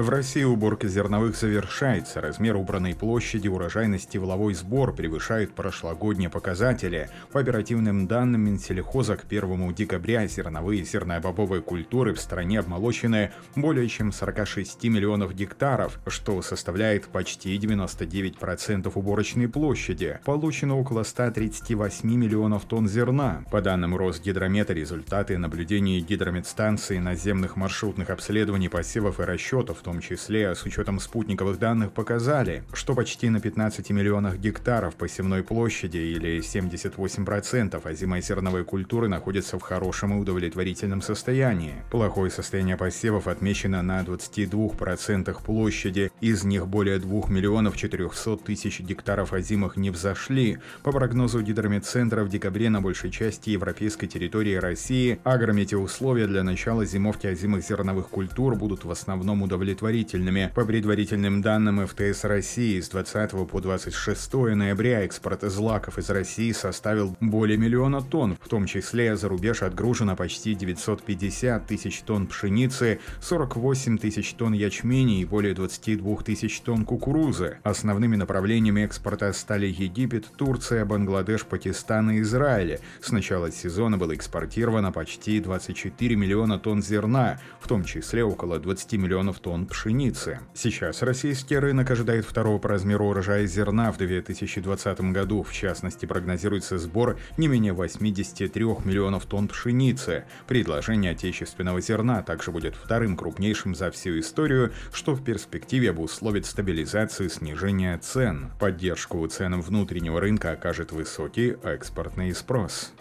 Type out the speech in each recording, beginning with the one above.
В России уборка зерновых завершается. Размер убранной площади, урожайности воловой сбор превышает прошлогодние показатели. По оперативным данным Минсельхоза к 1 декабря зерновые и зернобобовые культуры в стране обмолочены более чем 46 миллионов гектаров, что составляет почти 99% уборочной площади. Получено около 138 миллионов тонн зерна. По данным Росгидромета, результаты наблюдений гидрометстанции наземных маршрутных обследований посевов и расчетов в том числе с учетом спутниковых данных, показали, что почти на 15 миллионах гектаров посевной площади или 78% озимой культуры находятся в хорошем и удовлетворительном состоянии. Плохое состояние посевов отмечено на 22% площади, из них более 2 миллионов 400 тысяч гектаров озимых не взошли. По прогнозу Гидрометцентра в декабре на большей части европейской территории России агрометеоусловия для начала зимовки озимых зерновых культур будут в основном удовлетворены удовлетворительными. По предварительным данным ФТС России, с 20 по 26 ноября экспорт злаков из России составил более миллиона тонн, в том числе за рубеж отгружено почти 950 тысяч тонн пшеницы, 48 тысяч тонн ячмени и более 22 тысяч тонн кукурузы. Основными направлениями экспорта стали Египет, Турция, Бангладеш, Пакистан и Израиль. С начала сезона было экспортировано почти 24 миллиона тонн зерна, в том числе около 20 миллионов тонн тонн пшеницы. Сейчас российский рынок ожидает второго по размеру урожая зерна в 2020 году. В частности, прогнозируется сбор не менее 83 миллионов тонн пшеницы. Предложение отечественного зерна также будет вторым крупнейшим за всю историю, что в перспективе обусловит стабилизацию снижения цен. Поддержку ценам внутреннего рынка окажет высокий экспортный спрос.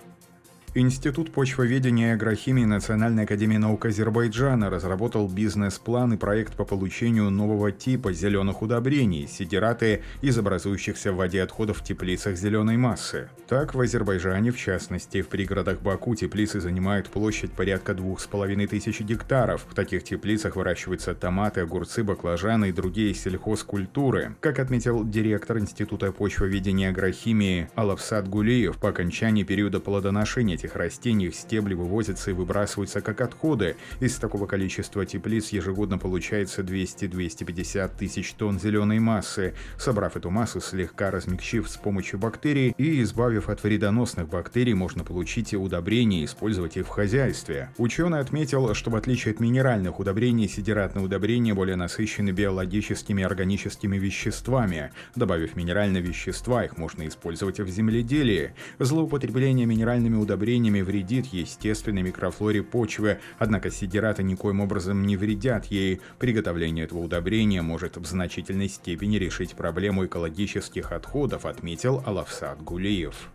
Институт почвоведения и агрохимии Национальной академии наук Азербайджана разработал бизнес-план и проект по получению нового типа зеленых удобрений – сидираты из образующихся в воде отходов в теплицах зеленой массы. Так, в Азербайджане, в частности, в пригородах Баку теплицы занимают площадь порядка двух с половиной тысяч гектаров. В таких теплицах выращиваются томаты, огурцы, баклажаны и другие сельхозкультуры. Как отметил директор Института почвоведения и агрохимии Алавсад Гулиев, по окончании периода плодоношения этих растений стебли вывозятся и выбрасываются как отходы. Из такого количества теплиц ежегодно получается 200-250 тысяч тонн зеленой массы. Собрав эту массу, слегка размягчив с помощью бактерий и избавив от вредоносных бактерий, можно получить удобрения и использовать их в хозяйстве. Ученый отметил, что в отличие от минеральных удобрений, сидератные удобрения более насыщены биологическими и органическими веществами. Добавив минеральные вещества, их можно использовать в земледелии. Злоупотребление минеральными удобрениями удобрениями вредит естественной микрофлоре почвы, однако сидираты никоим образом не вредят ей. Приготовление этого удобрения может в значительной степени решить проблему экологических отходов, отметил Алавсад Гулиев.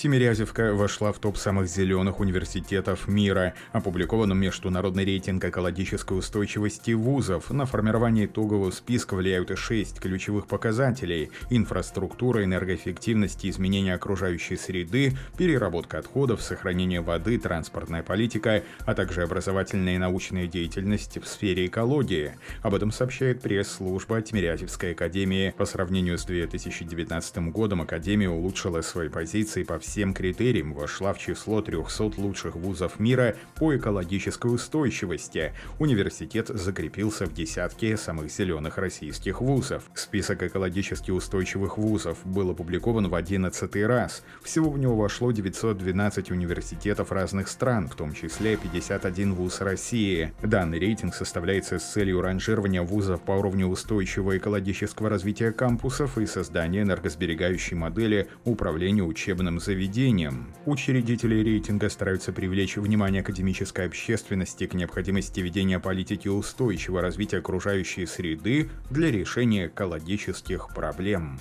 Тимирязевка вошла в топ самых зеленых университетов мира. Опубликован международный рейтинг экологической устойчивости вузов. На формирование итогового списка влияют шесть ключевых показателей – инфраструктура, энергоэффективность, изменение окружающей среды, переработка отходов, сохранение воды, транспортная политика, а также образовательная и научная деятельность в сфере экологии. Об этом сообщает пресс-служба Тимирязевской академии. По сравнению с 2019 годом Академия улучшила свои позиции по всем всем критериям вошла в число 300 лучших вузов мира по экологической устойчивости. Университет закрепился в десятке самых зеленых российских вузов. Список экологически устойчивых вузов был опубликован в 11 раз. Всего в него вошло 912 университетов разных стран, в том числе 51 вуз России. Данный рейтинг составляется с целью ранжирования вузов по уровню устойчивого экологического развития кампусов и создания энергосберегающей модели управления учебным заведением заведением. Учредители рейтинга стараются привлечь внимание академической общественности к необходимости ведения политики устойчивого развития окружающей среды для решения экологических проблем.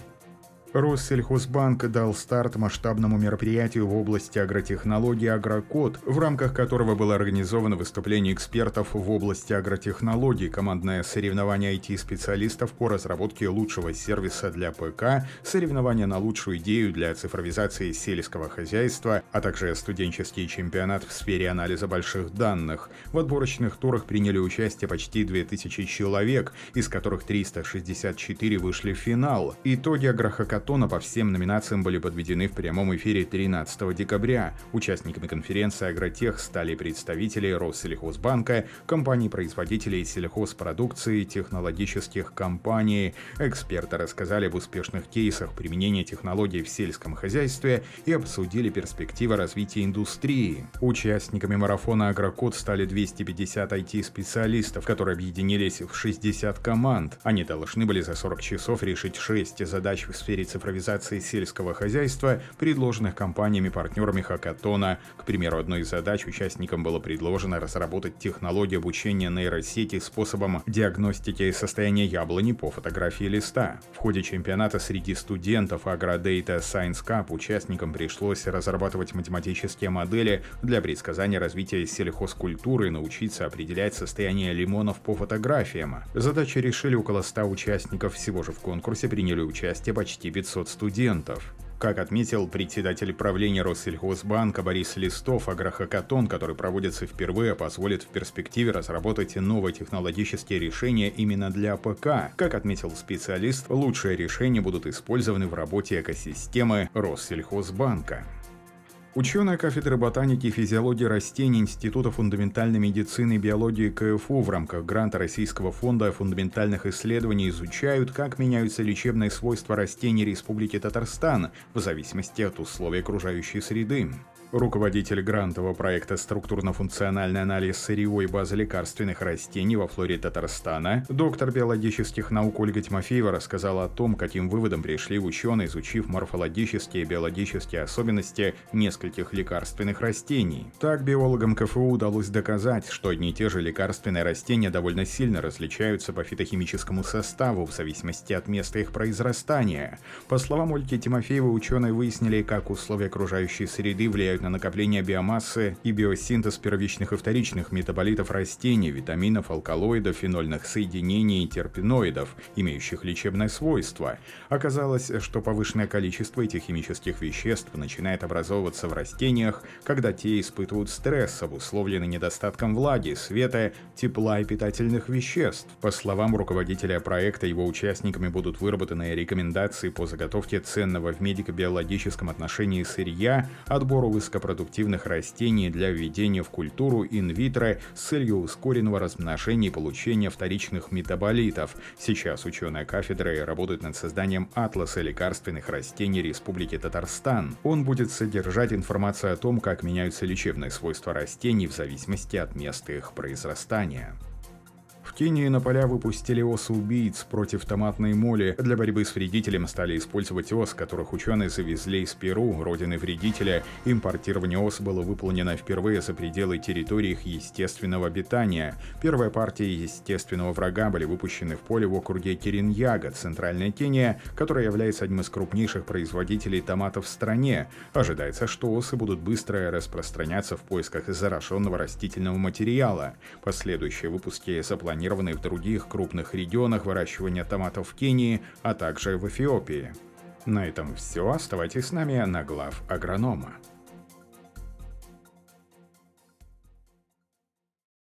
Россельхозбанк дал старт масштабному мероприятию в области агротехнологии «Агрокод», в рамках которого было организовано выступление экспертов в области агротехнологий, командное соревнование IT-специалистов по разработке лучшего сервиса для ПК, соревнование на лучшую идею для цифровизации сельского хозяйства, а также студенческий чемпионат в сфере анализа больших данных. В отборочных турах приняли участие почти 2000 человек, из которых 364 вышли в финал. Итоги агрохакатона хакатона по всем номинациям были подведены в прямом эфире 13 декабря. Участниками конференции «Агротех» стали представители Россельхозбанка, компаний-производителей сельхозпродукции, технологических компаний. Эксперты рассказали об успешных кейсах применения технологий в сельском хозяйстве и обсудили перспективы развития индустрии. Участниками марафона «Агрокод» стали 250 IT-специалистов, которые объединились в 60 команд. Они должны были за 40 часов решить 6 задач в сфере цифровизации сельского хозяйства, предложенных компаниями-партнерами Хакатона. К примеру, одной из задач участникам было предложено разработать технологию обучения нейросети способом диагностики состояния яблони по фотографии листа. В ходе чемпионата среди студентов AgroData Science Cup участникам пришлось разрабатывать математические модели для предсказания развития сельхозкультуры и научиться определять состояние лимонов по фотографиям. Задачи решили около 100 участников, всего же в конкурсе приняли участие почти 500 студентов. Как отметил председатель правления Россельхозбанка Борис Листов, агрохакатон, который проводится впервые, позволит в перспективе разработать новые технологические решения именно для ПК. Как отметил специалист, лучшие решения будут использованы в работе экосистемы Россельхозбанка. Ученые кафедры ботаники и физиологии растений Института фундаментальной медицины и биологии КФУ в рамках гранта Российского фонда фундаментальных исследований изучают, как меняются лечебные свойства растений Республики Татарстан в зависимости от условий окружающей среды. Руководитель грантового проекта «Структурно-функциональный анализ сырьевой базы лекарственных растений во флоре Татарстана», доктор биологических наук Ольга Тимофеева рассказала о том, каким выводом пришли ученые, изучив морфологические и биологические особенности нескольких лекарственных растений. Так, биологам КФУ удалось доказать, что одни и те же лекарственные растения довольно сильно различаются по фитохимическому составу в зависимости от места их произрастания. По словам Ольги Тимофеевой, ученые выяснили, как условия окружающей среды влияют влияют на накопление биомассы и биосинтез первичных и вторичных метаболитов растений, витаминов, алкалоидов, фенольных соединений и терпеноидов, имеющих лечебное свойство. Оказалось, что повышенное количество этих химических веществ начинает образовываться в растениях, когда те испытывают стресс, обусловленный недостатком влаги, света, тепла и питательных веществ. По словам руководителя проекта, его участниками будут выработаны рекомендации по заготовке ценного в медико-биологическом отношении сырья, отбору высоких высокопродуктивных растений для введения в культуру инвитро с целью ускоренного размножения и получения вторичных метаболитов. Сейчас ученые кафедры работают над созданием атласа лекарственных растений Республики Татарстан. Он будет содержать информацию о том, как меняются лечебные свойства растений в зависимости от места их произрастания. Кении на поля выпустили ос-убийц против томатной моли. Для борьбы с вредителем стали использовать ос, которых ученые завезли из Перу, родины вредителя. Импортирование ос было выполнено впервые за пределы территории их естественного обитания. Первая партия естественного врага были выпущены в поле в округе Кириньяга, центральная Кения, которая является одним из крупнейших производителей томатов в стране. Ожидается, что осы будут быстро распространяться в поисках зараженного растительного материала. Последующие выпуски запланированы запланированы в других крупных регионах выращивания томатов в Кении, а также в Эфиопии. На этом все. Оставайтесь с нами на глав агронома.